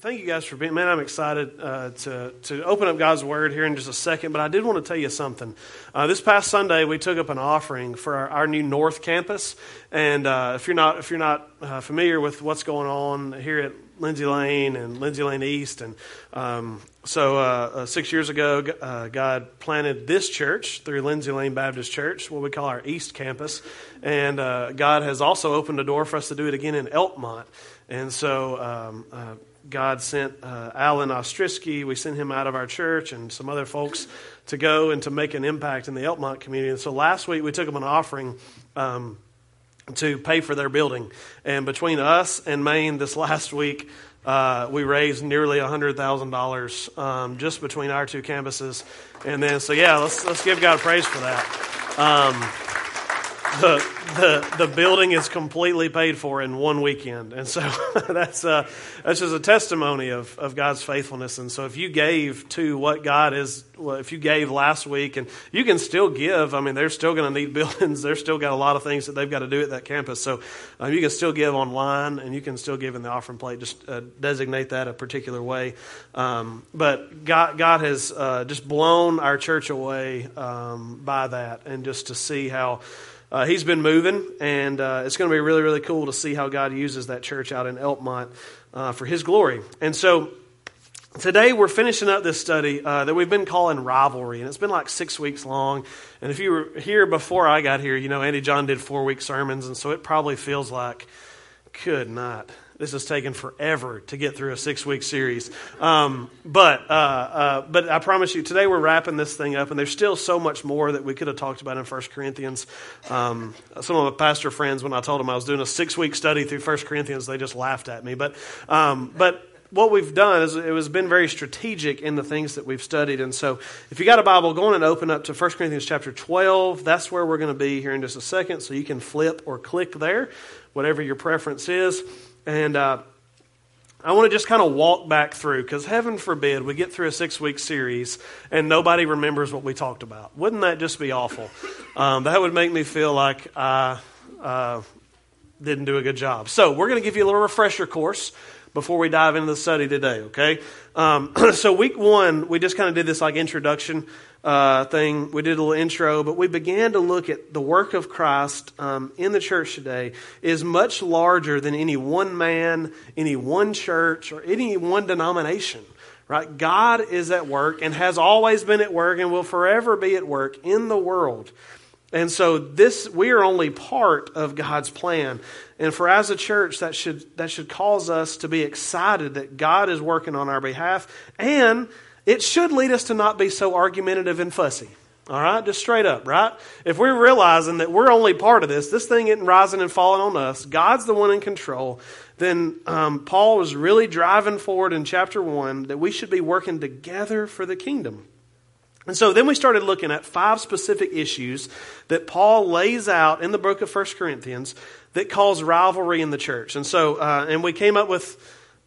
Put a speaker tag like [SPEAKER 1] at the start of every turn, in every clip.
[SPEAKER 1] thank you guys for being. Man, I'm excited uh, to to open up God's Word here in just a second. But I did want to tell you something. Uh, this past Sunday, we took up an offering for our, our new North Campus. And uh, if you're not if you're not uh, familiar with what's going on here at Lindsay Lane and Lindsay Lane East, and um, so uh, uh, six years ago, God planted this church through Lindsay Lane Baptist Church, what we call our East Campus, and God has also opened a door for us to do it again in Elkmont. And so um, uh, God sent uh, Alan Ostrisky. We sent him out of our church and some other folks to go and to make an impact in the Elkmont community. And so last week we took them an offering um, to pay for their building. And between us and main this last week, uh, we raised nearly $100,000 um, just between our two campuses. And then, so yeah, let's, let's give God praise for that. Um, the, the, the building is completely paid for in one weekend. And so that's, uh, that's just a testimony of, of God's faithfulness. And so if you gave to what God is, if you gave last week, and you can still give, I mean, they're still going to need buildings. They're still got a lot of things that they've got to do at that campus. So uh, you can still give online and you can still give in the offering plate. Just uh, designate that a particular way. Um, but God, God has uh, just blown our church away um, by that and just to see how uh, he's been moving, and uh, it's going to be really, really cool to see how God uses that church out in Elkmont uh, for His glory. And so today we're finishing up this study uh, that we've been calling Rivalry, and it's been like six weeks long. And if you were here before I got here, you know Andy John did four week sermons, and so it probably feels like could not this has taken forever to get through a six week series. Um, but, uh, uh, but I promise you, today we're wrapping this thing up, and there's still so much more that we could have talked about in 1 Corinthians. Um, some of my pastor friends, when I told them I was doing a six week study through 1 Corinthians, they just laughed at me. But, um, but what we've done is it has been very strategic in the things that we've studied. And so if you got a Bible, go on and open up to 1 Corinthians chapter 12. That's where we're going to be here in just a second. So you can flip or click there, whatever your preference is. And uh, I want to just kind of walk back through because heaven forbid we get through a six week series and nobody remembers what we talked about. Wouldn't that just be awful? Um, that would make me feel like I uh, didn't do a good job. So, we're going to give you a little refresher course before we dive into the study today, okay? Um, so, week one, we just kind of did this like introduction uh, thing. We did a little intro, but we began to look at the work of Christ um, in the church today is much larger than any one man, any one church, or any one denomination. Right? God is at work and has always been at work and will forever be at work in the world. And so this we are only part of God's plan. And for as a church that should that should cause us to be excited that God is working on our behalf and it should lead us to not be so argumentative and fussy. All right, just straight up, right? If we're realizing that we're only part of this, this thing isn't rising and falling on us, God's the one in control, then um, Paul was really driving forward in chapter 1 that we should be working together for the kingdom. And so then we started looking at five specific issues that Paul lays out in the book of 1 Corinthians that cause rivalry in the church. And so, uh, and we came up with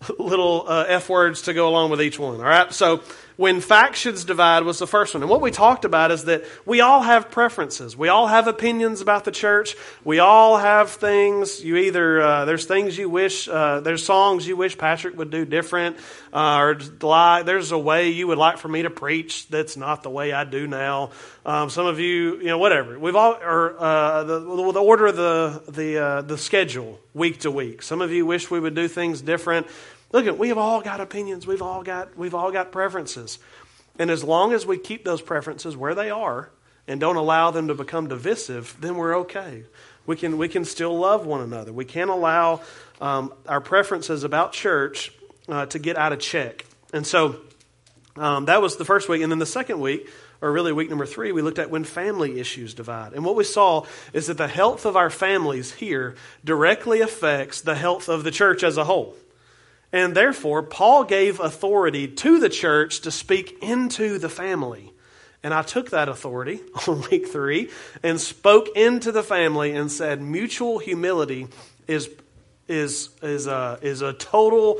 [SPEAKER 1] little uh, F words to go along with each one. All right. So when factions divide was the first one. And what we talked about is that we all have preferences. We all have opinions about the church. We all have things. You either, uh, there's things you wish, uh, there's songs you wish Patrick would do different, uh, or like, there's a way you would like for me to preach that's not the way I do now. Um, some of you, you know, whatever. We've all, or uh, the, the order of the, the, uh, the schedule week to week. Some of you wish we would do things different. Look, at we've all got opinions. We've all got we've all got preferences. And as long as we keep those preferences where they are and don't allow them to become divisive, then we're okay. We can we can still love one another. We can't allow um, our preferences about church uh, to get out of check. And so um, that was the first week. And then the second week, or really week number three, we looked at when family issues divide. And what we saw is that the health of our families here directly affects the health of the church as a whole. And therefore, Paul gave authority to the church to speak into the family. And I took that authority on week three and spoke into the family and said, mutual humility is, is, is, a, is a total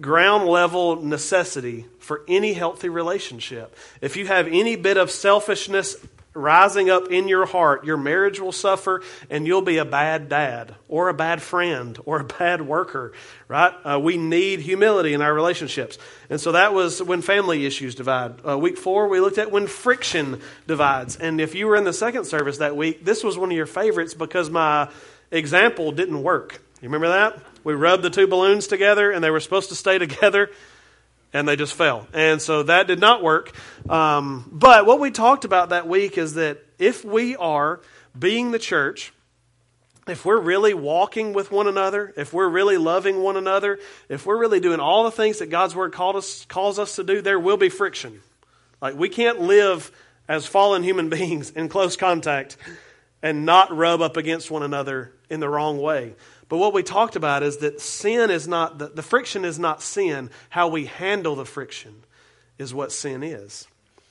[SPEAKER 1] ground level necessity for any healthy relationship. If you have any bit of selfishness rising up in your heart. Your marriage will suffer, and you'll be a bad dad, or a bad friend, or a bad worker, right? Uh, we need humility in our relationships. And so that was when family issues divide. Uh, week four, we looked at when friction divides. And if you were in the second service that week, this was one of your favorites because my example didn't work. You remember that? We rubbed the two balloons together, and they were supposed to stay together and they just fell. And so that did not work. Um, but what we talked about that week is that if we are being the church, if we're really walking with one another, if we're really loving one another, if we're really doing all the things that God's word called us, calls us to do, there will be friction. Like we can't live as fallen human beings in close contact and not rub up against one another in the wrong way. But what we talked about is that sin is not, the, the friction is not sin. How we handle the friction is what sin is.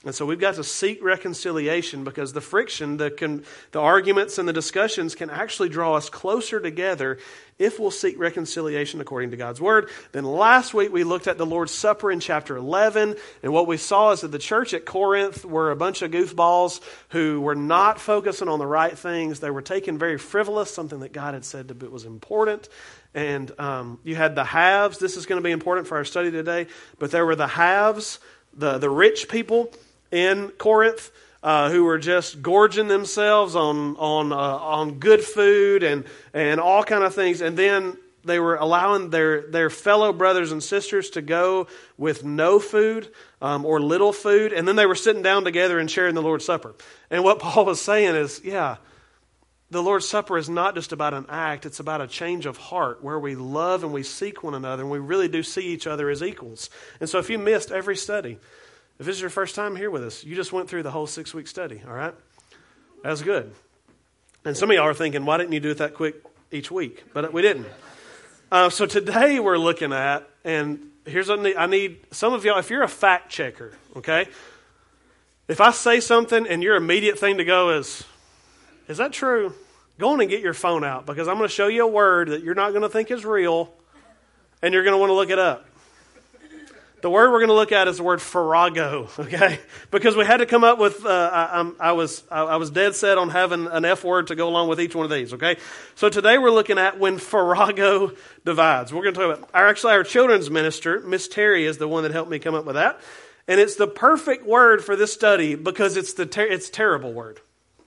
[SPEAKER 1] And so we've got to seek reconciliation because the friction, the, the arguments, and the discussions can actually draw us closer together if we'll seek reconciliation according to God's Word. Then last week we looked at the Lord's Supper in chapter 11, and what we saw is that the church at Corinth were a bunch of goofballs who were not focusing on the right things. They were taking very frivolous, something that God had said that was important. And um, you had the haves. This is going to be important for our study today, but there were the haves, the, the rich people in Corinth uh, who were just gorging themselves on on uh, on good food and and all kind of things, and then they were allowing their their fellow brothers and sisters to go with no food um, or little food, and then they were sitting down together and sharing the Lord's Supper. And what Paul was saying is, yeah. The Lord's Supper is not just about an act, it's about a change of heart where we love and we seek one another and we really do see each other as equals. And so if you missed every study, if this is your first time here with us, you just went through the whole six week study, all right? That's good. And some of y'all are thinking, why didn't you do it that quick each week? But we didn't. Uh, so today we're looking at, and here's what I need, I need some of y'all, if you're a fact checker, okay? If I say something and your immediate thing to go is, is that true? Go on and get your phone out because I'm going to show you a word that you're not going to think is real and you're going to want to look it up. The word we're going to look at is the word farrago, okay? Because we had to come up with, uh, I, I, was, I, was dead set on having an F word to go along with each one of these, okay? So today we're looking at when farrago divides. We're going to talk about, our, actually, our children's minister, Miss Terry, is the one that helped me come up with that. And it's the perfect word for this study because it's the ter- it's terrible word.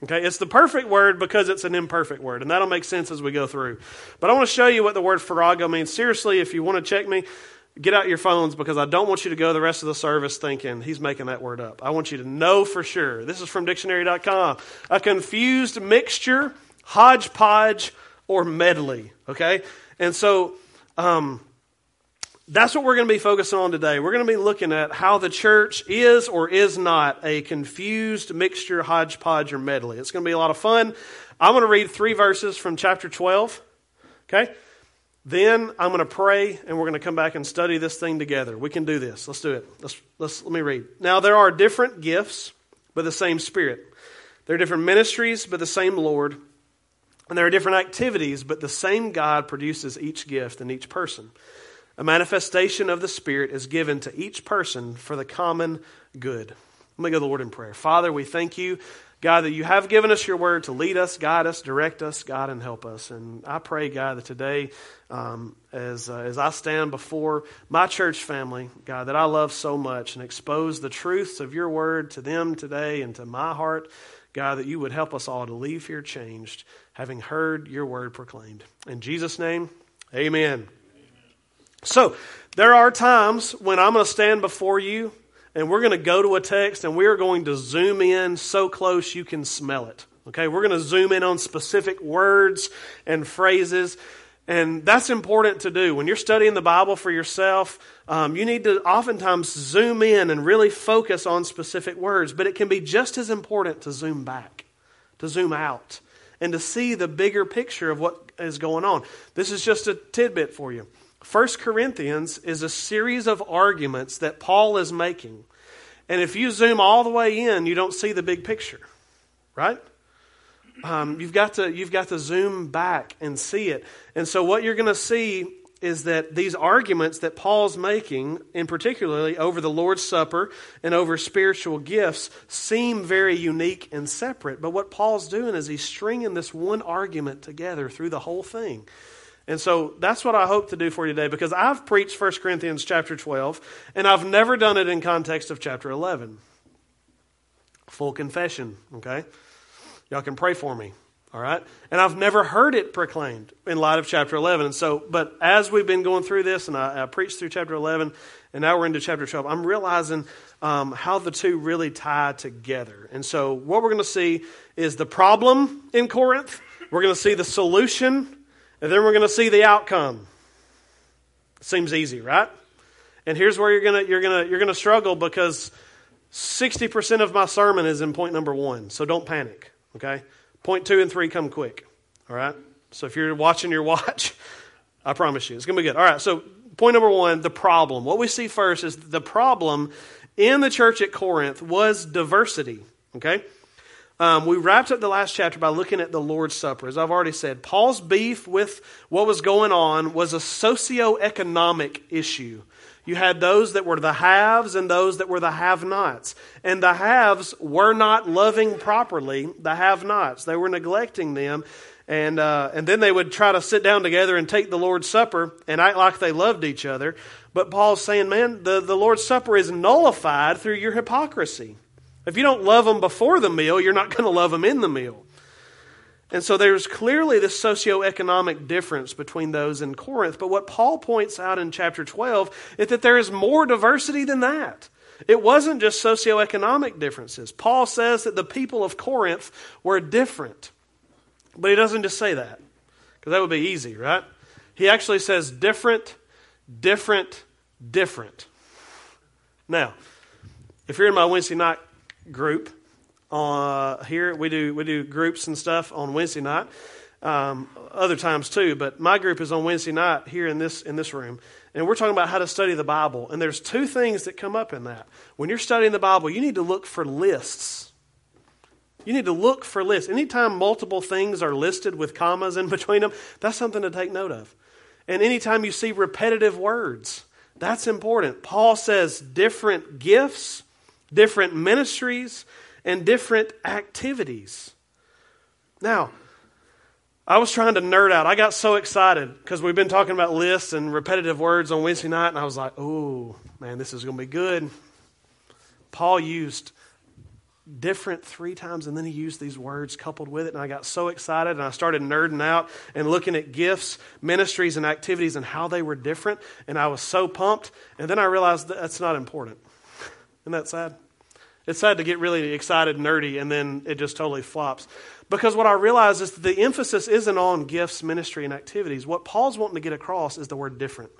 [SPEAKER 1] Okay, it's the perfect word because it's an imperfect word, and that'll make sense as we go through. But I want to show you what the word farrago means. Seriously, if you want to check me, get out your phones because I don't want you to go the rest of the service thinking he's making that word up. I want you to know for sure. This is from dictionary.com. A confused mixture, hodgepodge, or medley. Okay? And so um, that's what we're going to be focusing on today. We're going to be looking at how the church is or is not a confused mixture, hodgepodge, or medley. It's going to be a lot of fun. I'm going to read three verses from chapter 12. Okay? Then I'm going to pray and we're going to come back and study this thing together. We can do this. Let's do it. Let's, let's, let me read. Now, there are different gifts, but the same Spirit. There are different ministries, but the same Lord. And there are different activities, but the same God produces each gift in each person. A manifestation of the Spirit is given to each person for the common good. Let me go to the Lord in prayer. Father, we thank you God, that you have given us your word to lead us, guide us, direct us, God, and help us. And I pray, God, that today, um, as, uh, as I stand before my church family, God, that I love so much and expose the truths of your word to them today and to my heart, God, that you would help us all to leave here changed, having heard your word proclaimed. In Jesus' name, amen. So, there are times when I'm going to stand before you and we're going to go to a text and we're going to zoom in so close you can smell it. Okay, we're going to zoom in on specific words and phrases. And that's important to do. When you're studying the Bible for yourself, um, you need to oftentimes zoom in and really focus on specific words. But it can be just as important to zoom back, to zoom out, and to see the bigger picture of what is going on. This is just a tidbit for you. 1 Corinthians is a series of arguments that Paul is making. And if you zoom all the way in, you don't see the big picture, right? Um, you've, got to, you've got to zoom back and see it. And so, what you're going to see is that these arguments that Paul's making, in particularly over the Lord's Supper and over spiritual gifts, seem very unique and separate. But what Paul's doing is he's stringing this one argument together through the whole thing. And so that's what I hope to do for you today because I've preached 1 Corinthians chapter 12 and I've never done it in context of chapter 11. Full confession, okay? Y'all can pray for me. All right? And I've never heard it proclaimed in light of chapter 11. And so, but as we've been going through this, and I, I preached through chapter 11, and now we're into chapter 12, I'm realizing um, how the two really tie together. And so, what we're going to see is the problem in Corinth, we're going to see the solution, and then we're going to see the outcome. Seems easy, right? And here's where you're going to you're going to you're going to struggle because 60% of my sermon is in point number 1. So don't panic, okay? Point two and three come quick. All right? So if you're watching your watch, I promise you, it's going to be good. All right, so point number one the problem. What we see first is the problem in the church at Corinth was diversity. Okay? Um, we wrapped up the last chapter by looking at the Lord's Supper. As I've already said, Paul's beef with what was going on was a socio-economic issue. You had those that were the haves and those that were the have nots. And the haves were not loving properly the have nots, they were neglecting them. And, uh, and then they would try to sit down together and take the Lord's Supper and act like they loved each other. But Paul's saying, man, the, the Lord's Supper is nullified through your hypocrisy. If you don't love them before the meal, you're not going to love them in the meal. And so there's clearly this socioeconomic difference between those in Corinth. But what Paul points out in chapter 12 is that there is more diversity than that. It wasn't just socioeconomic differences. Paul says that the people of Corinth were different. But he doesn't just say that, because that would be easy, right? He actually says different, different, different. Now, if you're in my Wednesday night group, uh, here we do we do groups and stuff on Wednesday night, um, other times too. But my group is on Wednesday night here in this in this room, and we're talking about how to study the Bible. And there's two things that come up in that. When you're studying the Bible, you need to look for lists. You need to look for lists. Anytime multiple things are listed with commas in between them, that's something to take note of. And anytime you see repetitive words, that's important. Paul says different gifts, different ministries, and different activities. Now, I was trying to nerd out. I got so excited because we've been talking about lists and repetitive words on Wednesday night, and I was like, oh, man, this is going to be good. Paul used different three times, and then he used these words coupled with it, and I got so excited, and I started nerding out and looking at gifts, ministries, and activities and how they were different, and I was so pumped, and then I realized that that's not important. Isn't that sad? It's sad to get really excited, nerdy, and then it just totally flops. Because what I realize is that the emphasis isn't on gifts, ministry, and activities. What Paul's wanting to get across is the word different.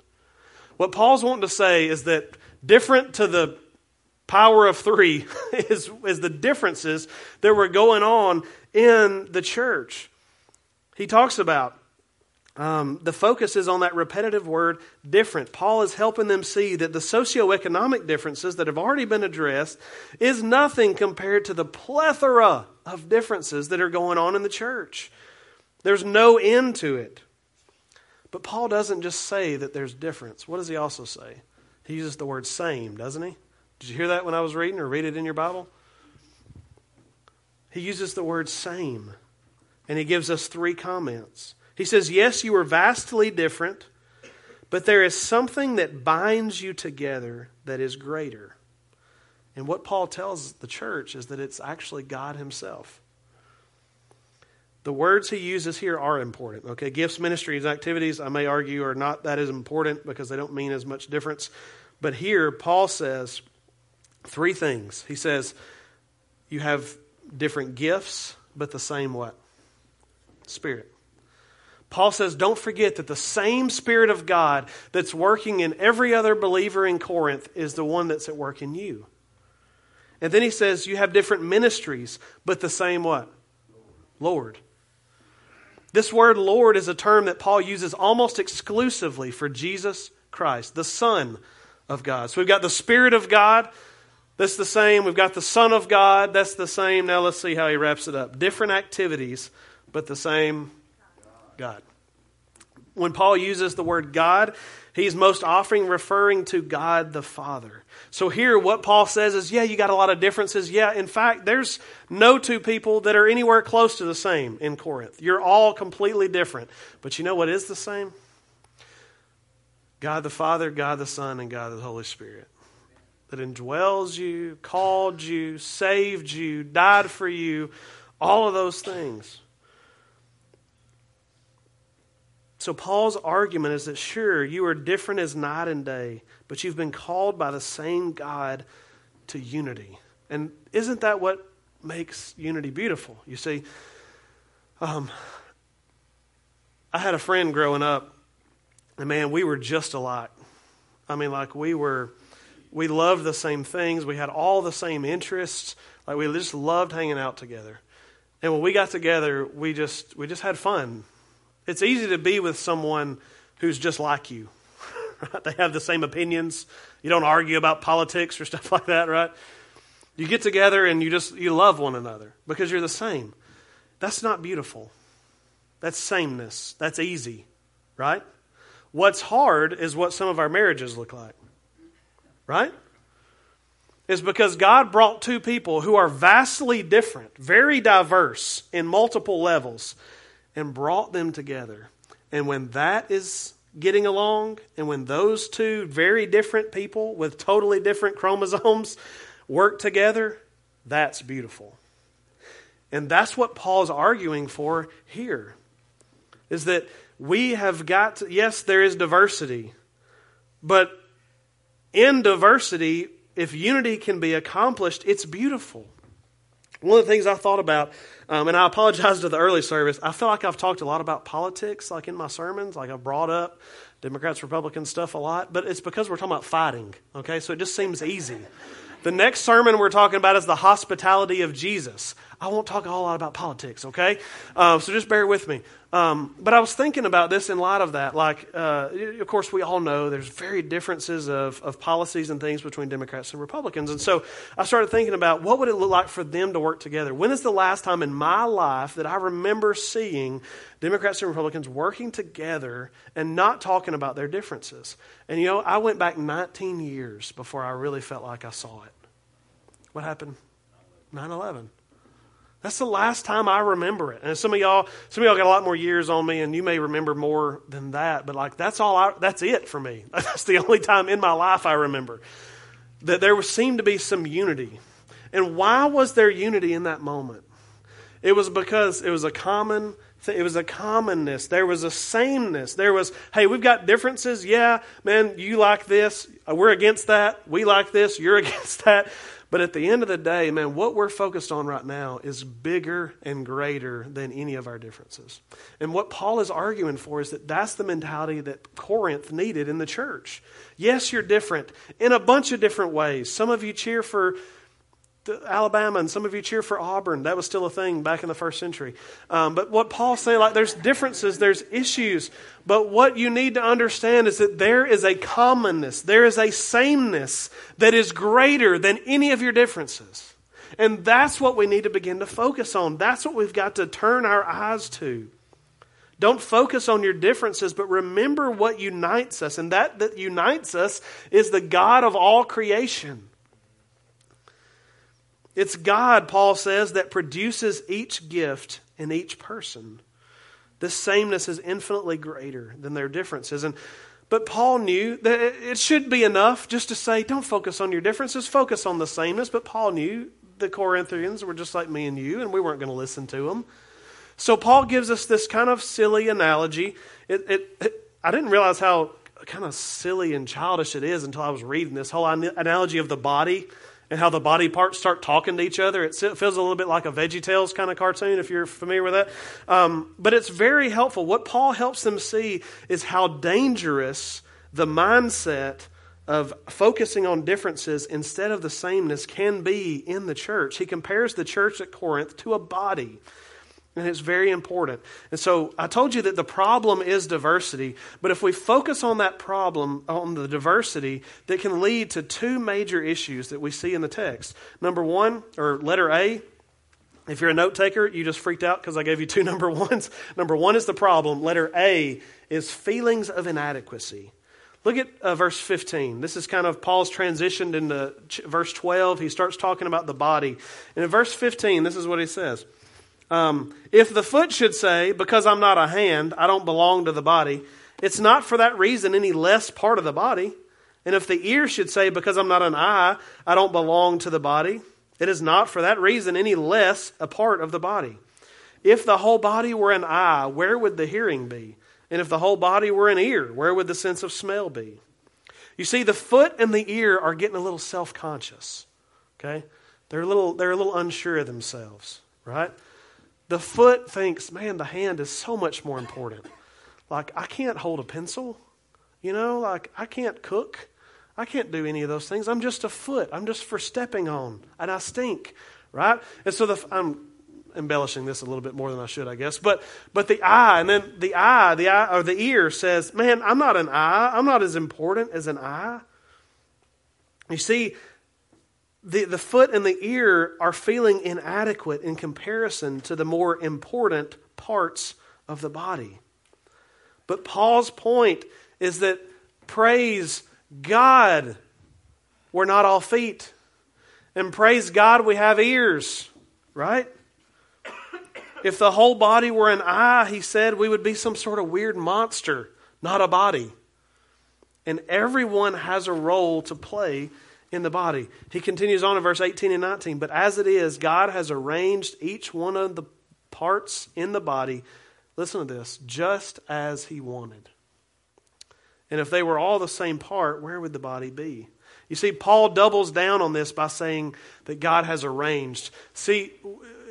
[SPEAKER 1] What Paul's wanting to say is that different to the power of three is, is the differences that were going on in the church. He talks about um, the focus is on that repetitive word different. Paul is helping them see that the socioeconomic differences that have already been addressed is nothing compared to the plethora of differences that are going on in the church. There's no end to it. But Paul doesn't just say that there's difference. What does he also say? He uses the word same, doesn't he? Did you hear that when I was reading or read it in your Bible? He uses the word same. And he gives us three comments. He says, Yes, you are vastly different, but there is something that binds you together that is greater. And what Paul tells the church is that it's actually God Himself. The words he uses here are important. Okay, gifts, ministries, activities, I may argue, are not that as important because they don't mean as much difference. But here, Paul says three things. He says, You have different gifts, but the same what? Spirit. Paul says, don't forget that the same Spirit of God that's working in every other believer in Corinth is the one that's at work in you. And then he says, you have different ministries, but the same what? Lord. This word Lord is a term that Paul uses almost exclusively for Jesus Christ, the Son of God. So we've got the Spirit of God, that's the same. We've got the Son of God, that's the same. Now let's see how he wraps it up. Different activities, but the same God. When Paul uses the word God, he's most often referring to God the Father. So here, what Paul says is, yeah, you got a lot of differences. Yeah, in fact, there's no two people that are anywhere close to the same in Corinth. You're all completely different. But you know what is the same? God the Father, God the Son, and God the Holy Spirit. That indwells you, called you, saved you, died for you, all of those things. So, Paul's argument is that sure, you are different as night and day, but you've been called by the same God to unity. And isn't that what makes unity beautiful? You see, um, I had a friend growing up, and man, we were just alike. I mean, like, we were, we loved the same things, we had all the same interests, like, we just loved hanging out together. And when we got together, we just, we just had fun it's easy to be with someone who's just like you. Right? They have the same opinions. You don't argue about politics or stuff like that, right? You get together and you just you love one another because you're the same. That's not beautiful. That's sameness. That's easy, right? What's hard is what some of our marriages look like. Right? Is because God brought two people who are vastly different, very diverse in multiple levels, and brought them together. And when that is getting along, and when those two very different people with totally different chromosomes work together, that's beautiful. And that's what Paul's arguing for here. Is that we have got to, yes, there is diversity, but in diversity, if unity can be accomplished, it's beautiful. One of the things I thought about, um, and I apologize to the early service, I feel like I've talked a lot about politics, like in my sermons, like I've brought up Democrats, Republicans stuff a lot, but it's because we're talking about fighting, okay? So it just seems easy. The next sermon we're talking about is the hospitality of Jesus. I won't talk a whole lot about politics, okay? Uh, so just bear with me. Um, but I was thinking about this in light of that. Like, uh, of course, we all know there's very differences of, of policies and things between Democrats and Republicans. And so I started thinking about what would it look like for them to work together? When is the last time in my life that I remember seeing Democrats and Republicans working together and not talking about their differences? And, you know, I went back 19 years before I really felt like I saw it. What happened? 9 11. That's the last time I remember it. And some of y'all, some of y'all got a lot more years on me, and you may remember more than that. But like that's all. I, that's it for me. That's the only time in my life I remember that there was, seemed to be some unity. And why was there unity in that moment? It was because it was a common. It was a commonness. There was a sameness. There was, hey, we've got differences. Yeah, man, you like this. We're against that. We like this. You're against that. But at the end of the day, man, what we're focused on right now is bigger and greater than any of our differences. And what Paul is arguing for is that that's the mentality that Corinth needed in the church. Yes, you're different in a bunch of different ways. Some of you cheer for Alabama, and some of you cheer for Auburn. That was still a thing back in the first century. Um, but what Paul's saying, like, there's differences, there's issues. But what you need to understand is that there is a commonness, there is a sameness that is greater than any of your differences. And that's what we need to begin to focus on. That's what we've got to turn our eyes to. Don't focus on your differences, but remember what unites us. And that that unites us is the God of all creation. It's God, Paul says, that produces each gift in each person. This sameness is infinitely greater than their differences. And but Paul knew that it should be enough just to say, don't focus on your differences, focus on the sameness. But Paul knew the Corinthians were just like me and you, and we weren't going to listen to them. So Paul gives us this kind of silly analogy. It, it, it, I didn't realize how kind of silly and childish it is until I was reading this whole analogy of the body and how the body parts start talking to each other. It feels a little bit like a VeggieTales kind of cartoon, if you're familiar with that. Um, but it's very helpful. What Paul helps them see is how dangerous the mindset of focusing on differences instead of the sameness can be in the church. He compares the church at Corinth to a body. And it's very important. And so I told you that the problem is diversity, but if we focus on that problem, on the diversity, that can lead to two major issues that we see in the text. Number one, or letter A, If you're a note taker, you just freaked out because I gave you two number ones. Number one is the problem. Letter A is feelings of inadequacy. Look at uh, verse 15. This is kind of Paul's transitioned into ch- verse 12. He starts talking about the body. And in verse 15, this is what he says um, If the foot should say, Because I'm not a hand, I don't belong to the body, it's not for that reason any less part of the body. And if the ear should say, Because I'm not an eye, I don't belong to the body, it is not for that reason any less a part of the body. If the whole body were an eye, where would the hearing be? And if the whole body were an ear, where would the sense of smell be? You see, the foot and the ear are getting a little self conscious. Okay? They're a little, they're a little unsure of themselves, right? The foot thinks, man, the hand is so much more important. Like, I can't hold a pencil, you know, like, I can't cook. I can't do any of those things. I'm just a foot. I'm just for stepping on, and I stink, right? And so the, I'm embellishing this a little bit more than I should, I guess. But but the eye, and then the eye, the eye or the ear says, "Man, I'm not an eye. I'm not as important as an eye." You see, the, the foot and the ear are feeling inadequate in comparison to the more important parts of the body. But Paul's point is that praise God, we're not all feet. And praise God, we have ears, right? If the whole body were an eye, he said, we would be some sort of weird monster, not a body. And everyone has a role to play in the body. He continues on in verse 18 and 19. But as it is, God has arranged each one of the parts in the body, listen to this, just as he wanted. And if they were all the same part, where would the body be? You see, Paul doubles down on this by saying that God has arranged. See,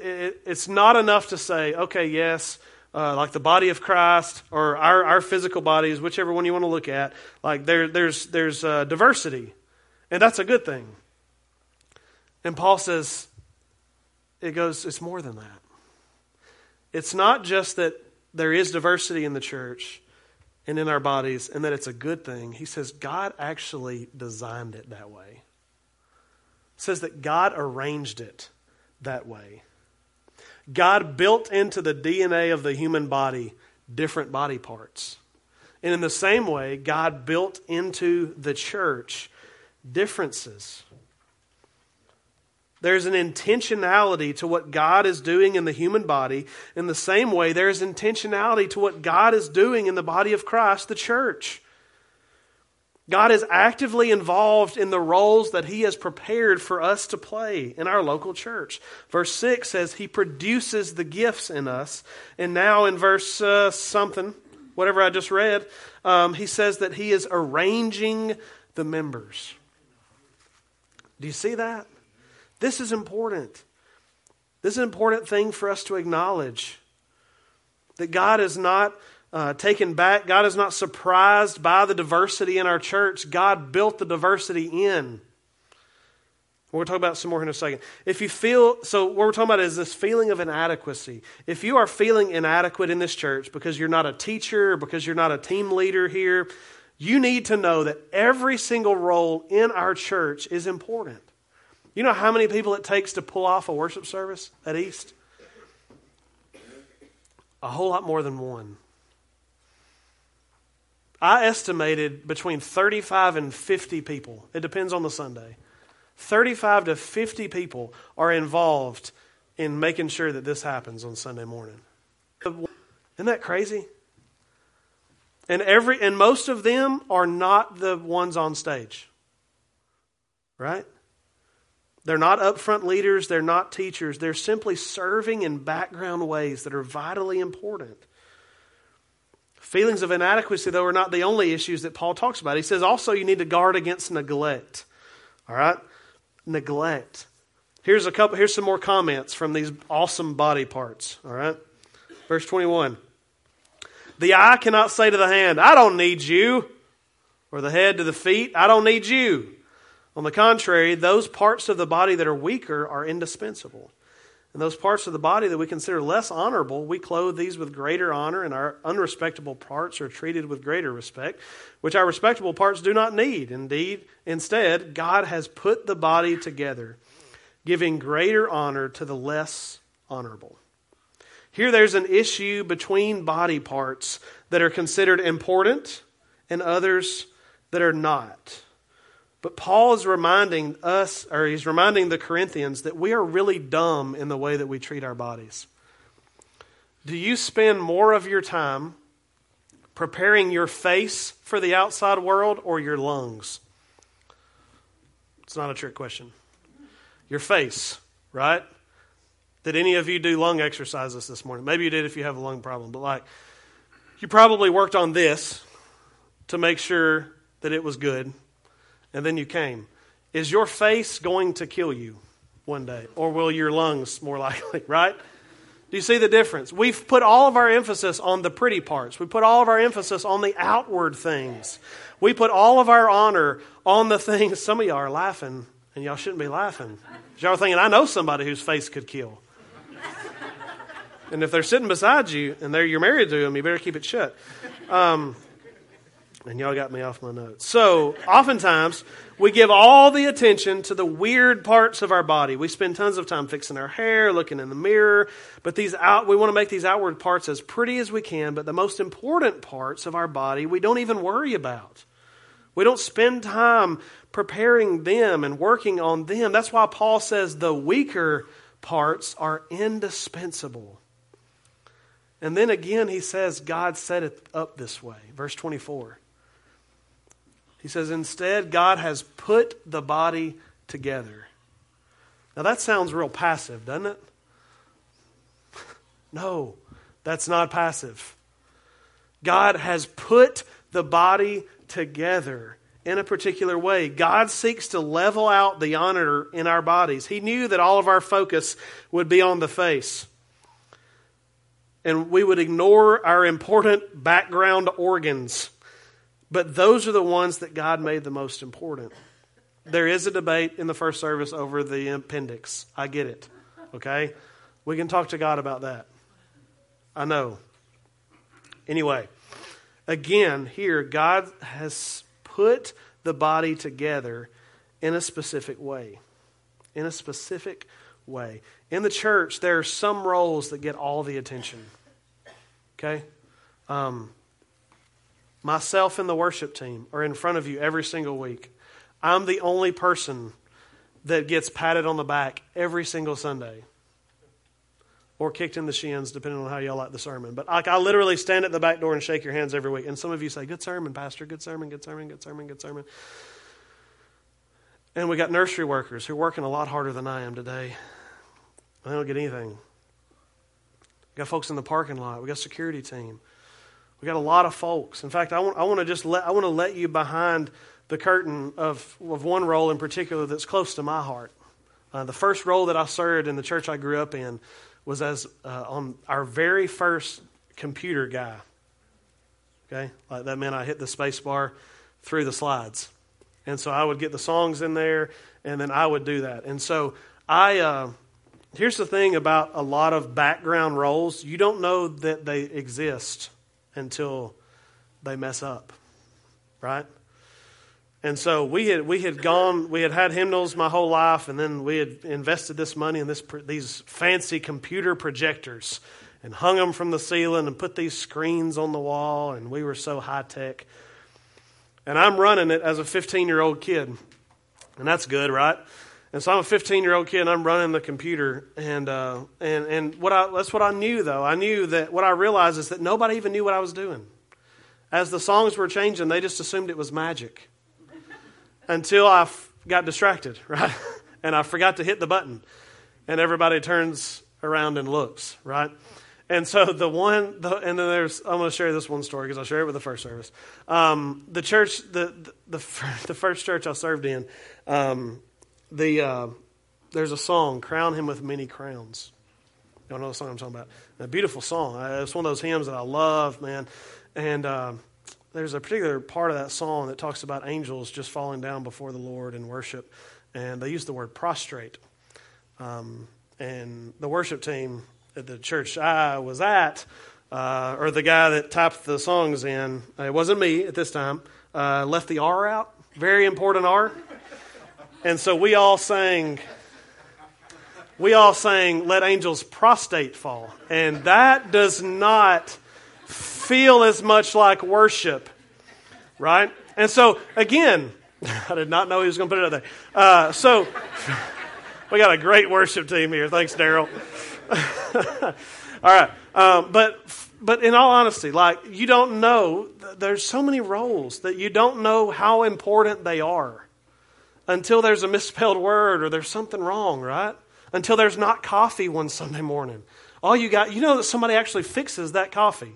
[SPEAKER 1] it's not enough to say, okay, yes, uh, like the body of Christ or our, our physical bodies, whichever one you want to look at, like there, there's, there's uh, diversity, and that's a good thing. And Paul says, it goes, it's more than that. It's not just that there is diversity in the church and in our bodies and that it's a good thing. He says God actually designed it that way. says that God arranged it that way. God built into the DNA of the human body different body parts. And in the same way, God built into the church differences. There's an intentionality to what God is doing in the human body. In the same way, there's intentionality to what God is doing in the body of Christ, the church. God is actively involved in the roles that He has prepared for us to play in our local church. Verse 6 says He produces the gifts in us. And now in verse uh, something, whatever I just read, um, He says that He is arranging the members. Do you see that? This is important. This is an important thing for us to acknowledge. That God is not uh, taken back. God is not surprised by the diversity in our church. God built the diversity in. We're going to talk about some more in a second. If you feel, so what we're talking about is this feeling of inadequacy. If you are feeling inadequate in this church because you're not a teacher, because you're not a team leader here, you need to know that every single role in our church is important. You know how many people it takes to pull off a worship service at East? A whole lot more than one. I estimated between 35 and 50 people. It depends on the Sunday. 35 to 50 people are involved in making sure that this happens on Sunday morning. Isn't that crazy? And every and most of them are not the ones on stage. Right? They're not upfront leaders, they're not teachers. They're simply serving in background ways that are vitally important. Feelings of inadequacy, though, are not the only issues that Paul talks about. He says also you need to guard against neglect. All right? Neglect. Here's a couple here's some more comments from these awesome body parts. All right? Verse 21. The eye cannot say to the hand, I don't need you. Or the head to the feet, I don't need you. On the contrary, those parts of the body that are weaker are indispensable. And those parts of the body that we consider less honorable, we clothe these with greater honor, and our unrespectable parts are treated with greater respect, which our respectable parts do not need. Indeed, instead, God has put the body together, giving greater honor to the less honorable. Here there's an issue between body parts that are considered important and others that are not. But Paul is reminding us, or he's reminding the Corinthians, that we are really dumb in the way that we treat our bodies. Do you spend more of your time preparing your face for the outside world or your lungs? It's not a trick question. Your face, right? Did any of you do lung exercises this morning? Maybe you did if you have a lung problem, but like, you probably worked on this to make sure that it was good, and then you came. Is your face going to kill you one day? Or will your lungs more likely, right? Do you see the difference? We've put all of our emphasis on the pretty parts. We put all of our emphasis on the outward things. We put all of our honor on the things. Some of y'all are laughing, and y'all shouldn't be laughing. Y'all are thinking, I know somebody whose face could kill. And if they're sitting beside you and they're, you're married to them, you better keep it shut. Um, and y'all got me off my notes. So, oftentimes, we give all the attention to the weird parts of our body. We spend tons of time fixing our hair, looking in the mirror, but these out, we want to make these outward parts as pretty as we can, but the most important parts of our body we don't even worry about. We don't spend time preparing them and working on them. That's why Paul says the weaker parts are indispensable. And then again, he says God set it up this way. Verse 24. He says, instead, God has put the body together. Now that sounds real passive, doesn't it? no, that's not passive. God has put the body together in a particular way. God seeks to level out the honor in our bodies. He knew that all of our focus would be on the face. And we would ignore our important background organs but those are the ones that God made the most important. There is a debate in the first service over the appendix. I get it. Okay? We can talk to God about that. I know. Anyway, again, here, God has put the body together in a specific way. In a specific way. In the church, there are some roles that get all the attention. Okay? Um, myself and the worship team are in front of you every single week. I'm the only person that gets patted on the back every single Sunday or kicked in the shins, depending on how y'all like the sermon. But like, I literally stand at the back door and shake your hands every week. And some of you say, Good sermon, Pastor, good sermon, good sermon, good sermon, good sermon. And we got nursery workers who are working a lot harder than I am today. They don't get anything. We got folks in the parking lot. We got security team. We got a lot of folks. In fact, I want, I want to just let, I want to let you behind the curtain of, of one role in particular that's close to my heart. Uh, the first role that I served in the church I grew up in was as uh, on our very first computer guy. Okay, like that meant I hit the space bar through the slides, and so I would get the songs in there, and then I would do that. And so I, uh, here's the thing about a lot of background roles: you don't know that they exist until they mess up, right? And so we had we had gone we had had hymnals my whole life, and then we had invested this money in this these fancy computer projectors, and hung them from the ceiling and put these screens on the wall, and we were so high tech. And I'm running it as a 15 year old kid, and that's good, right? And so I'm a 15 year old kid and I'm running the computer. And, uh, and, and what I, that's what I knew, though. I knew that what I realized is that nobody even knew what I was doing. As the songs were changing, they just assumed it was magic until I f- got distracted, right? and I forgot to hit the button. And everybody turns around and looks, right? And so the one, the, and then there's, I'm going to share this one story because I'll share it with the first service. Um, the church, the, the, the, the, first church I served in, um, the uh, there's a song, "Crown Him with Many Crowns." Y'all know the song I'm talking about. A beautiful song. Uh, it's one of those hymns that I love, man. And uh, there's a particular part of that song that talks about angels just falling down before the Lord in worship, and they use the word prostrate. Um, and the worship team at the church I was at, uh, or the guy that typed the songs in, it wasn't me at this time, uh, left the R out. Very important R. And so we all sang, we all sang Let Angels Prostate Fall. And that does not feel as much like worship, right? And so, again, I did not know he was going to put it out there. Uh, so, we got a great worship team here. Thanks, Daryl. all right. Um, but, but in all honesty, like, you don't know, there's so many roles that you don't know how important they are until there's a misspelled word or there's something wrong, right? Until there's not coffee one Sunday morning. All you got, you know that somebody actually fixes that coffee.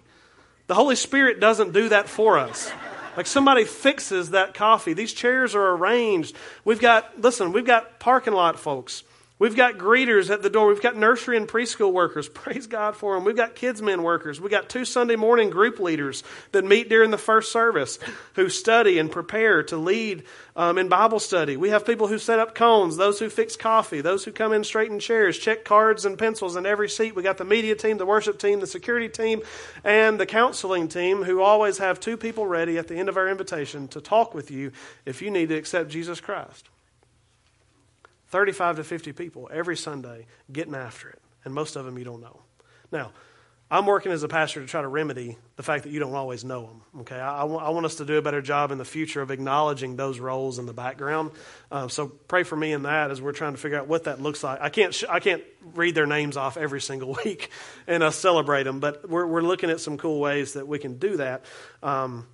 [SPEAKER 1] The Holy Spirit doesn't do that for us. Like somebody fixes that coffee. These chairs are arranged. We've got, listen, we've got parking lot folks We've got greeters at the door. We've got nursery and preschool workers. Praise God for them. We've got kids men workers. We've got two Sunday morning group leaders that meet during the first service who study and prepare to lead um, in Bible study. We have people who set up cones, those who fix coffee, those who come in straighten chairs, check cards and pencils in every seat. We got the media team, the worship team, the security team, and the counseling team who always have two people ready at the end of our invitation to talk with you if you need to accept Jesus Christ. 35 to 50 people every Sunday getting after it. And most of them you don't know. Now, I'm working as a pastor to try to remedy the fact that you don't always know them. Okay, I, I, w- I want us to do a better job in the future of acknowledging those roles in the background. Uh, so pray for me in that as we're trying to figure out what that looks like. I can't sh- I can't read their names off every single week and uh, celebrate them, but we're we're looking at some cool ways that we can do that. Um,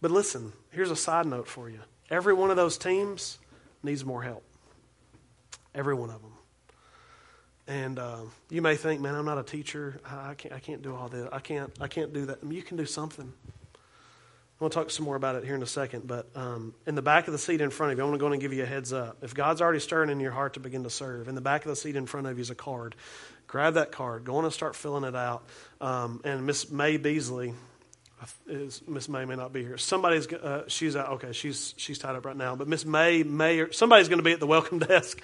[SPEAKER 1] but listen, here's a side note for you. Every one of those teams needs more help. Every one of them. And uh, you may think, man, I'm not a teacher. I can't, I can't do all this. I can't, I can't do that. I mean, you can do something. I want to talk some more about it here in a second, but um, in the back of the seat in front of you, I want to go and give you a heads up. If God's already stirring in your heart to begin to serve, in the back of the seat in front of you is a card. Grab that card. Go on and start filling it out. Um, and Miss May Beasley, is Miss May may not be here. Somebody's uh, she's out. Okay, she's she's tied up right now. But Miss May May somebody's going to be at the welcome desk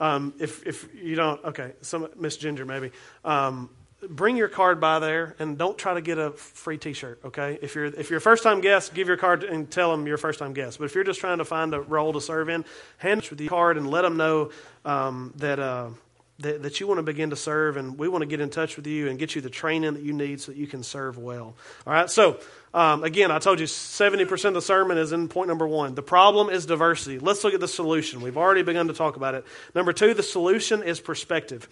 [SPEAKER 1] um, if, if you don't, okay, some Miss Ginger maybe. Um, bring your card by there and don't try to get a free T-shirt. Okay, if you're if you're a first time guest, give your card and tell them you're a first time guest. But if you're just trying to find a role to serve in, hand it with the card and let them know um, that. Uh, that, that you want to begin to serve, and we want to get in touch with you and get you the training that you need so that you can serve well. All right, so um, again, I told you 70% of the sermon is in point number one. The problem is diversity. Let's look at the solution. We've already begun to talk about it. Number two, the solution is perspective.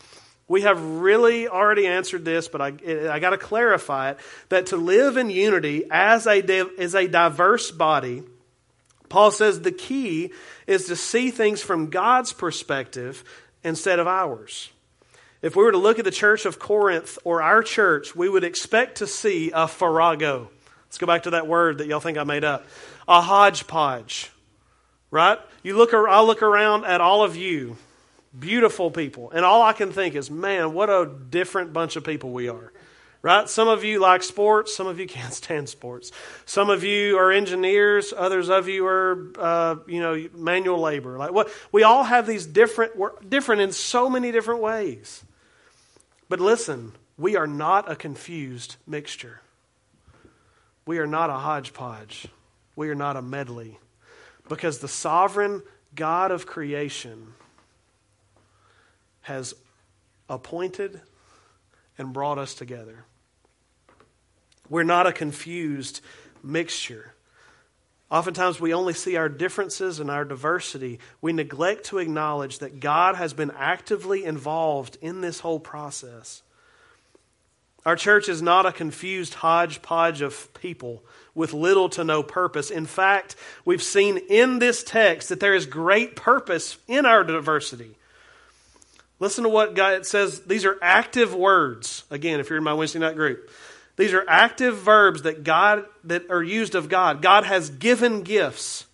[SPEAKER 1] We have really already answered this, but I, I got to clarify it that to live in unity as a, as a diverse body, Paul says the key is to see things from God's perspective instead of ours. If we were to look at the church of Corinth or our church, we would expect to see a farrago. Let's go back to that word that y'all think I made up. A hodgepodge. Right? You look I look around at all of you, beautiful people, and all I can think is, man, what a different bunch of people we are. Right? Some of you like sports, some of you can't stand sports. Some of you are engineers, others of you are, uh, you know, manual labor. Like what? We all have these different, we're different in so many different ways. But listen, we are not a confused mixture. We are not a hodgepodge. We are not a medley. Because the sovereign God of creation has appointed and brought us together. We're not a confused mixture. Oftentimes, we only see our differences and our diversity. We neglect to acknowledge that God has been actively involved in this whole process. Our church is not a confused hodgepodge of people with little to no purpose. In fact, we've seen in this text that there is great purpose in our diversity. Listen to what God says. These are active words. Again, if you're in my Wednesday night group, these are active verbs that God that are used of God. God has given gifts.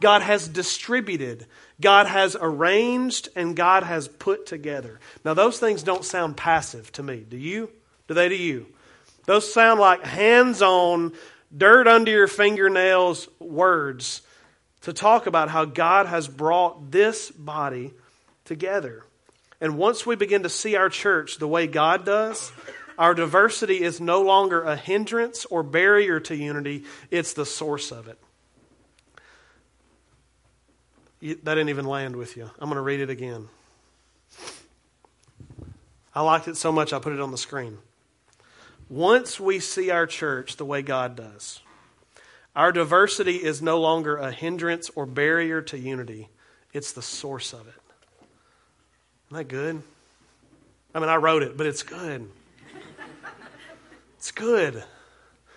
[SPEAKER 1] God has distributed. God has arranged and God has put together. Now those things don't sound passive to me. Do you? Do they to you? Those sound like hands on, dirt under your fingernails words to talk about how God has brought this body together. And once we begin to see our church the way God does, our diversity is no longer a hindrance or barrier to unity, it's the source of it. That didn't even land with you. I'm going to read it again. I liked it so much I put it on the screen. Once we see our church the way God does, our diversity is no longer a hindrance or barrier to unity, it's the source of it. Isn't that good? I mean, I wrote it, but it's good. It's good.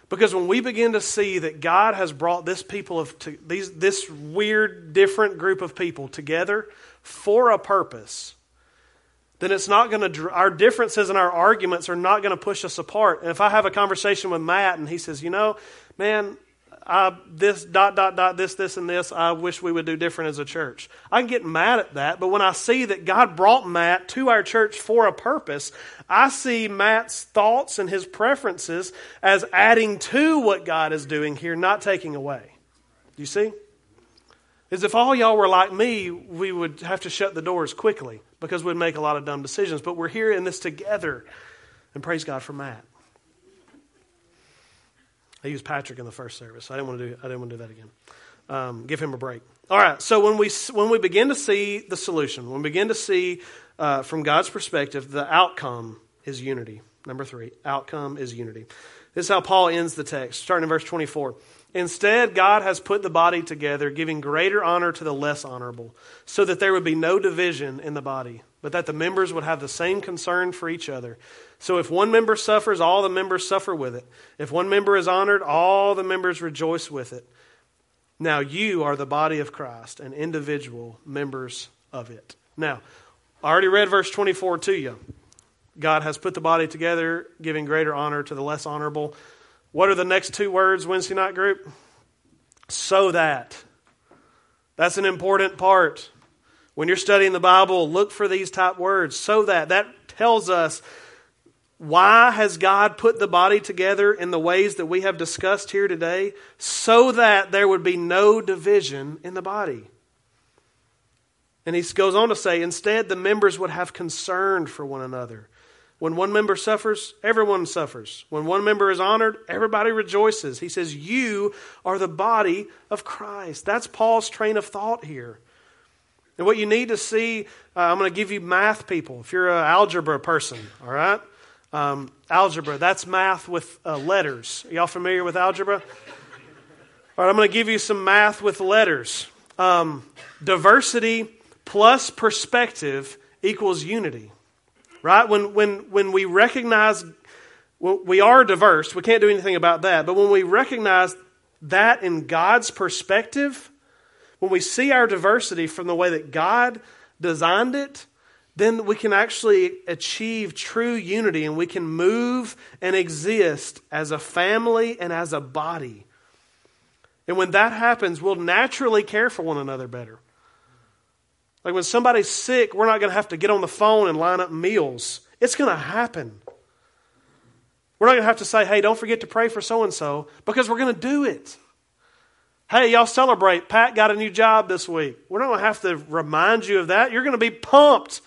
[SPEAKER 1] Because when we begin to see that God has brought this people of to, these this weird different group of people together for a purpose, then it's not going to, our differences and our arguments are not going to push us apart. And if I have a conversation with Matt and he says, you know, man, I, this dot dot dot this this and this i wish we would do different as a church. I can get mad at that but when i see that god brought matt to our church for a purpose i see matt's thoughts and his preferences as adding to what god is doing here not taking away. You see? Is if all y'all were like me we would have to shut the doors quickly because we'd make a lot of dumb decisions. But we're here in this together. And praise God for Matt. I used Patrick in the first service. I didn't want to do, I didn't want to do that again. Um, give him a break. All right. So when we, when we begin to see the solution, when we begin to see uh, from God's perspective, the outcome is unity. Number three, outcome is unity. This is how Paul ends the text, starting in verse 24. Instead, God has put the body together, giving greater honor to the less honorable, so that there would be no division in the body, but that the members would have the same concern for each other. So if one member suffers, all the members suffer with it. If one member is honored, all the members rejoice with it. Now you are the body of Christ and individual members of it. Now, I already read verse 24 to you. God has put the body together, giving greater honor to the less honorable. What are the next two words, Wednesday night group? So that. That's an important part. When you're studying the Bible, look for these type words. So that. That tells us why has God put the body together in the ways that we have discussed here today? So that there would be no division in the body. And he goes on to say, instead, the members would have concern for one another. When one member suffers, everyone suffers. When one member is honored, everybody rejoices. He says, You are the body of Christ. That's Paul's train of thought here. And what you need to see, uh, I'm going to give you math people. If you're an algebra person, all right? Um, algebra, that's math with uh, letters. Are y'all familiar with algebra? All right, I'm going to give you some math with letters. Um, diversity plus perspective equals unity right? When, when, when we recognize well, we are diverse, we can't do anything about that, but when we recognize that in God's perspective, when we see our diversity from the way that God designed it, then we can actually achieve true unity and we can move and exist as a family and as a body. And when that happens, we'll naturally care for one another better. Like when somebody's sick, we're not going to have to get on the phone and line up meals. It's going to happen. We're not going to have to say, hey, don't forget to pray for so and so, because we're going to do it. Hey, y'all celebrate. Pat got a new job this week. We're not going to have to remind you of that. You're going to be pumped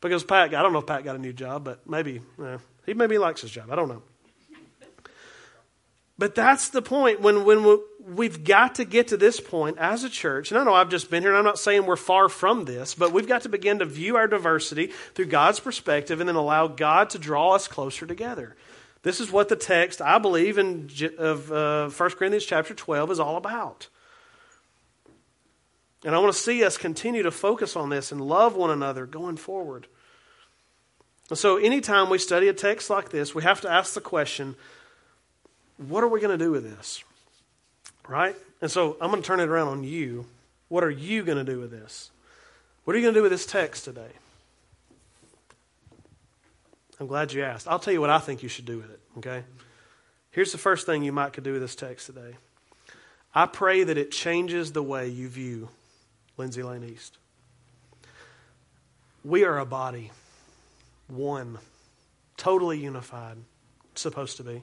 [SPEAKER 1] because Pat, I don't know if Pat got a new job, but maybe, eh, he maybe likes his job. I don't know. But that's the point when, when we've got to get to this point as a church. And I know I've just been here, and I'm not saying we're far from this, but we've got to begin to view our diversity through God's perspective and then allow God to draw us closer together. This is what the text, I believe, in of uh, 1 Corinthians chapter 12 is all about. And I want to see us continue to focus on this and love one another going forward. And so, anytime we study a text like this, we have to ask the question what are we going to do with this? Right? And so I'm going to turn it around on you. What are you going to do with this? What are you going to do with this text today? I'm glad you asked. I'll tell you what I think you should do with it, okay? Here's the first thing you might could do with this text today. I pray that it changes the way you view Lindsay Lane East. We are a body, one, totally unified, supposed to be.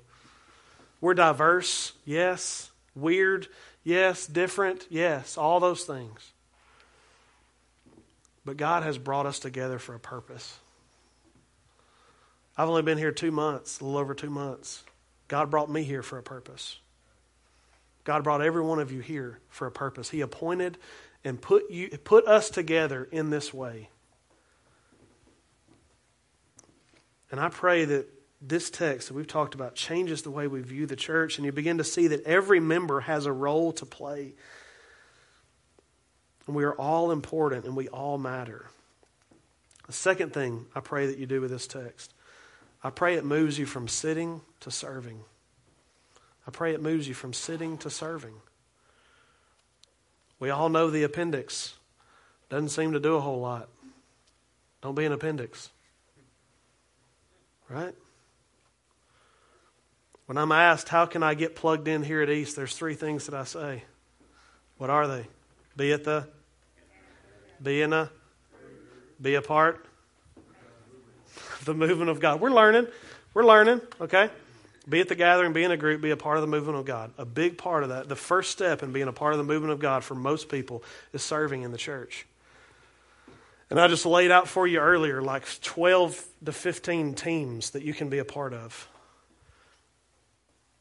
[SPEAKER 1] We're diverse, yes. Weird, yes. Different, yes. All those things. But God has brought us together for a purpose. I've only been here two months, a little over two months. God brought me here for a purpose. God brought every one of you here for a purpose. He appointed and put you put us together in this way. And I pray that this text that we've talked about changes the way we view the church, and you begin to see that every member has a role to play. And we are all important and we all matter. The second thing I pray that you do with this text, I pray it moves you from sitting to serving. I pray it moves you from sitting to serving. We all know the appendix doesn't seem to do a whole lot. Don't be an appendix. Right? When I'm asked, how can I get plugged in here at East, there's three things that I say. What are they? Be at the, be in a, be a part the movement of God. We're learning. We're learning, okay? Be at the gathering, be in a group, be a part of the movement of God. A big part of that, the first step in being a part of the movement of God for most people is serving in the church. And I just laid out for you earlier like 12 to 15 teams that you can be a part of.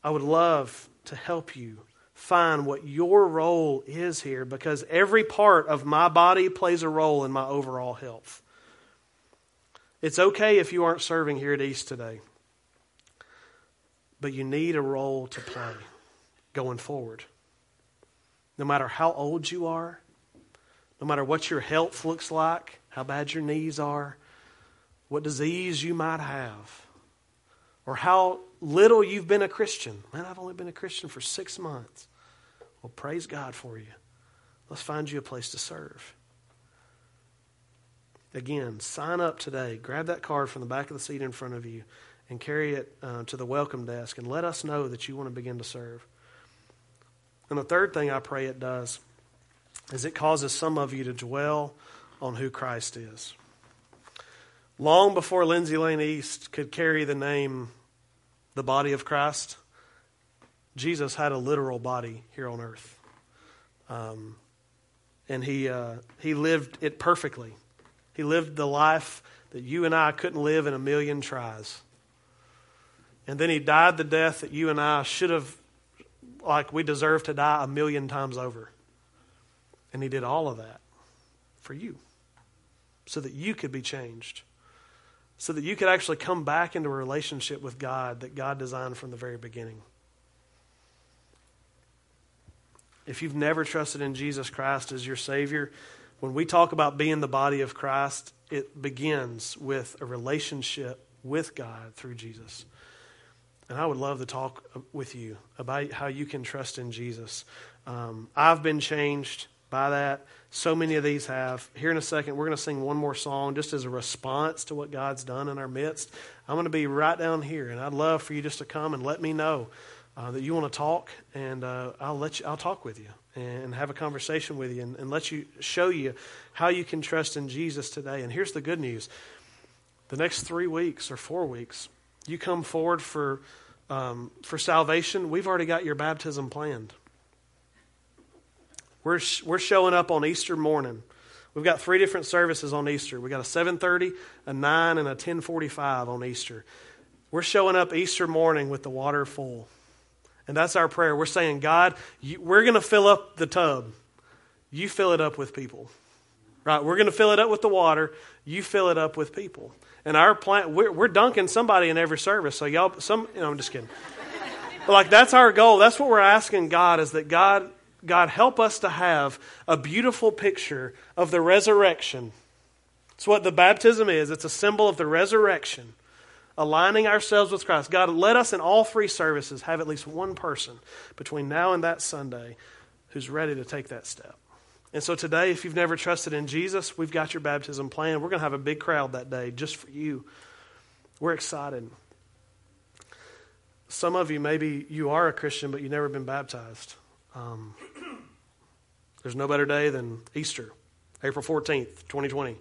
[SPEAKER 1] I would love to help you find what your role is here because every part of my body plays a role in my overall health. It's okay if you aren't serving here at East today, but you need a role to play going forward. No matter how old you are, no matter what your health looks like, how bad your knees are, what disease you might have, or how little you've been a Christian. Man, I've only been a Christian for six months. Well, praise God for you. Let's find you a place to serve. Again, sign up today. Grab that card from the back of the seat in front of you and carry it uh, to the welcome desk and let us know that you want to begin to serve. And the third thing I pray it does is it causes some of you to dwell on who Christ is. Long before Lindsay Lane East could carry the name the body of Christ, Jesus had a literal body here on earth. Um, and he, uh, he lived it perfectly. He lived the life that you and I couldn't live in a million tries. And then he died the death that you and I should have, like we deserve to die a million times over. And he did all of that for you so that you could be changed so that you could actually come back into a relationship with God that God designed from the very beginning. If you've never trusted in Jesus Christ as your Savior, when we talk about being the body of Christ, it begins with a relationship with God through Jesus. And I would love to talk with you about how you can trust in Jesus. Um, I've been changed by that. So many of these have. Here in a second, we're going to sing one more song just as a response to what God's done in our midst. I'm going to be right down here, and I'd love for you just to come and let me know uh, that you want to talk, and uh, I'll let you. I'll talk with you and have a conversation with you, and, and let you show you how you can trust in Jesus today. And here's the good news: the next three weeks or four weeks, you come forward for um, for salvation. We've already got your baptism planned. We're, we're showing up on Easter morning. We've got three different services on Easter. We've got a 7:30, a 9, and a 10:45 on Easter. We're showing up Easter morning with the water full. And that's our prayer. We're saying, God, you, we're going to fill up the tub. You fill it up with people. Right? We're going to fill it up with the water. You fill it up with people. And our plan, we're, we're dunking somebody in every service. So y'all, some, you know, I'm just kidding. Like that's our goal. That's what we're asking God is that God God, help us to have a beautiful picture of the resurrection. It's what the baptism is it's a symbol of the resurrection, aligning ourselves with Christ. God, let us in all three services have at least one person between now and that Sunday who's ready to take that step. And so today, if you've never trusted in Jesus, we've got your baptism planned. We're going to have a big crowd that day just for you. We're excited. Some of you, maybe you are a Christian, but you've never been baptized. Um, there's no better day than Easter, April 14th, 2020.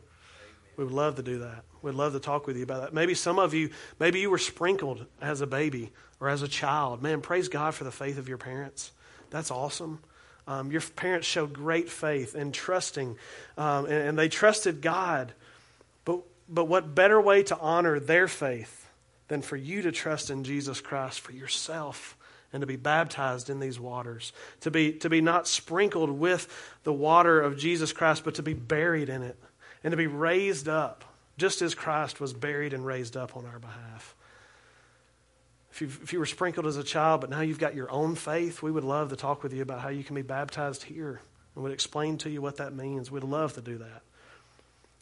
[SPEAKER 1] We would love to do that. We'd love to talk with you about that. Maybe some of you, maybe you were sprinkled as a baby or as a child. Man, praise God for the faith of your parents. That's awesome. Um, your parents showed great faith and trusting, um, and, and they trusted God. But, but what better way to honor their faith than for you to trust in Jesus Christ for yourself? And to be baptized in these waters, to be, to be not sprinkled with the water of Jesus Christ, but to be buried in it, and to be raised up just as Christ was buried and raised up on our behalf. If, if you were sprinkled as a child, but now you've got your own faith, we would love to talk with you about how you can be baptized here and would explain to you what that means. We'd love to do that.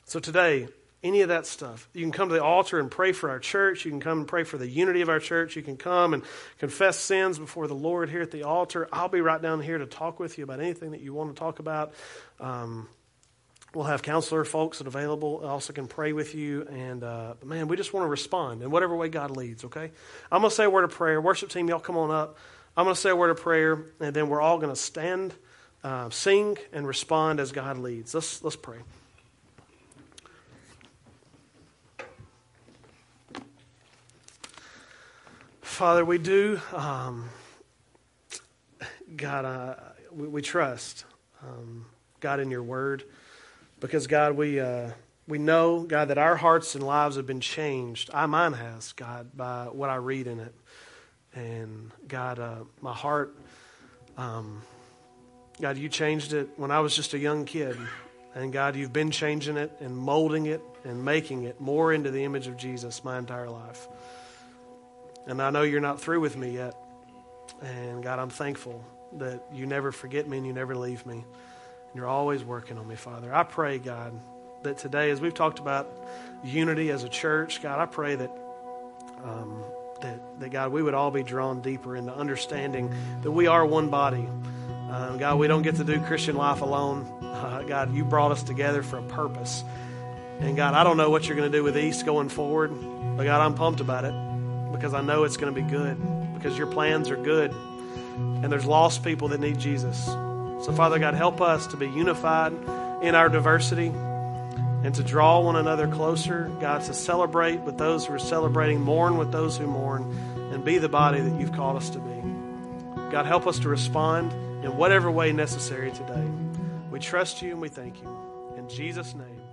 [SPEAKER 1] So today, any of that stuff. You can come to the altar and pray for our church. You can come and pray for the unity of our church. You can come and confess sins before the Lord here at the altar. I'll be right down here to talk with you about anything that you want to talk about. Um, we'll have counselor folks that are available also can pray with you. And uh, man, we just want to respond in whatever way God leads. Okay, I'm going to say a word of prayer. Worship team, y'all come on up. I'm going to say a word of prayer, and then we're all going to stand, uh, sing, and respond as God leads. Let's let's pray. Father, we do, um, God, uh, we, we, trust, um, God, in your word. Because, God, we, uh, we know, God, that our hearts and lives have been changed. I, mine has, God, by what I read in it. And, God, uh, my heart, um, God, you changed it when I was just a young kid. And, God, you've been changing it and molding it and making it more into the image of Jesus my entire life. And I know you're not through with me yet. And God, I'm thankful that you never forget me and you never leave me. And you're always working on me, Father. I pray, God, that today, as we've talked about unity as a church, God, I pray that. Um, that, that God, we would all be drawn deeper into understanding that we are one body. Uh, God, we don't get to do Christian life alone. Uh, God, you brought us together for a purpose. And God, I don't know what you're going to do with East going forward, but God, I'm pumped about it because I know it's going to be good, because your plans are good, and there's lost people that need Jesus. So, Father God, help us to be unified in our diversity and to draw one another closer, God, to celebrate with those who are celebrating, mourn with those who mourn, and be the body that you've called us to be. God, help us to respond in whatever way necessary today. We trust you and we thank you. In Jesus' name.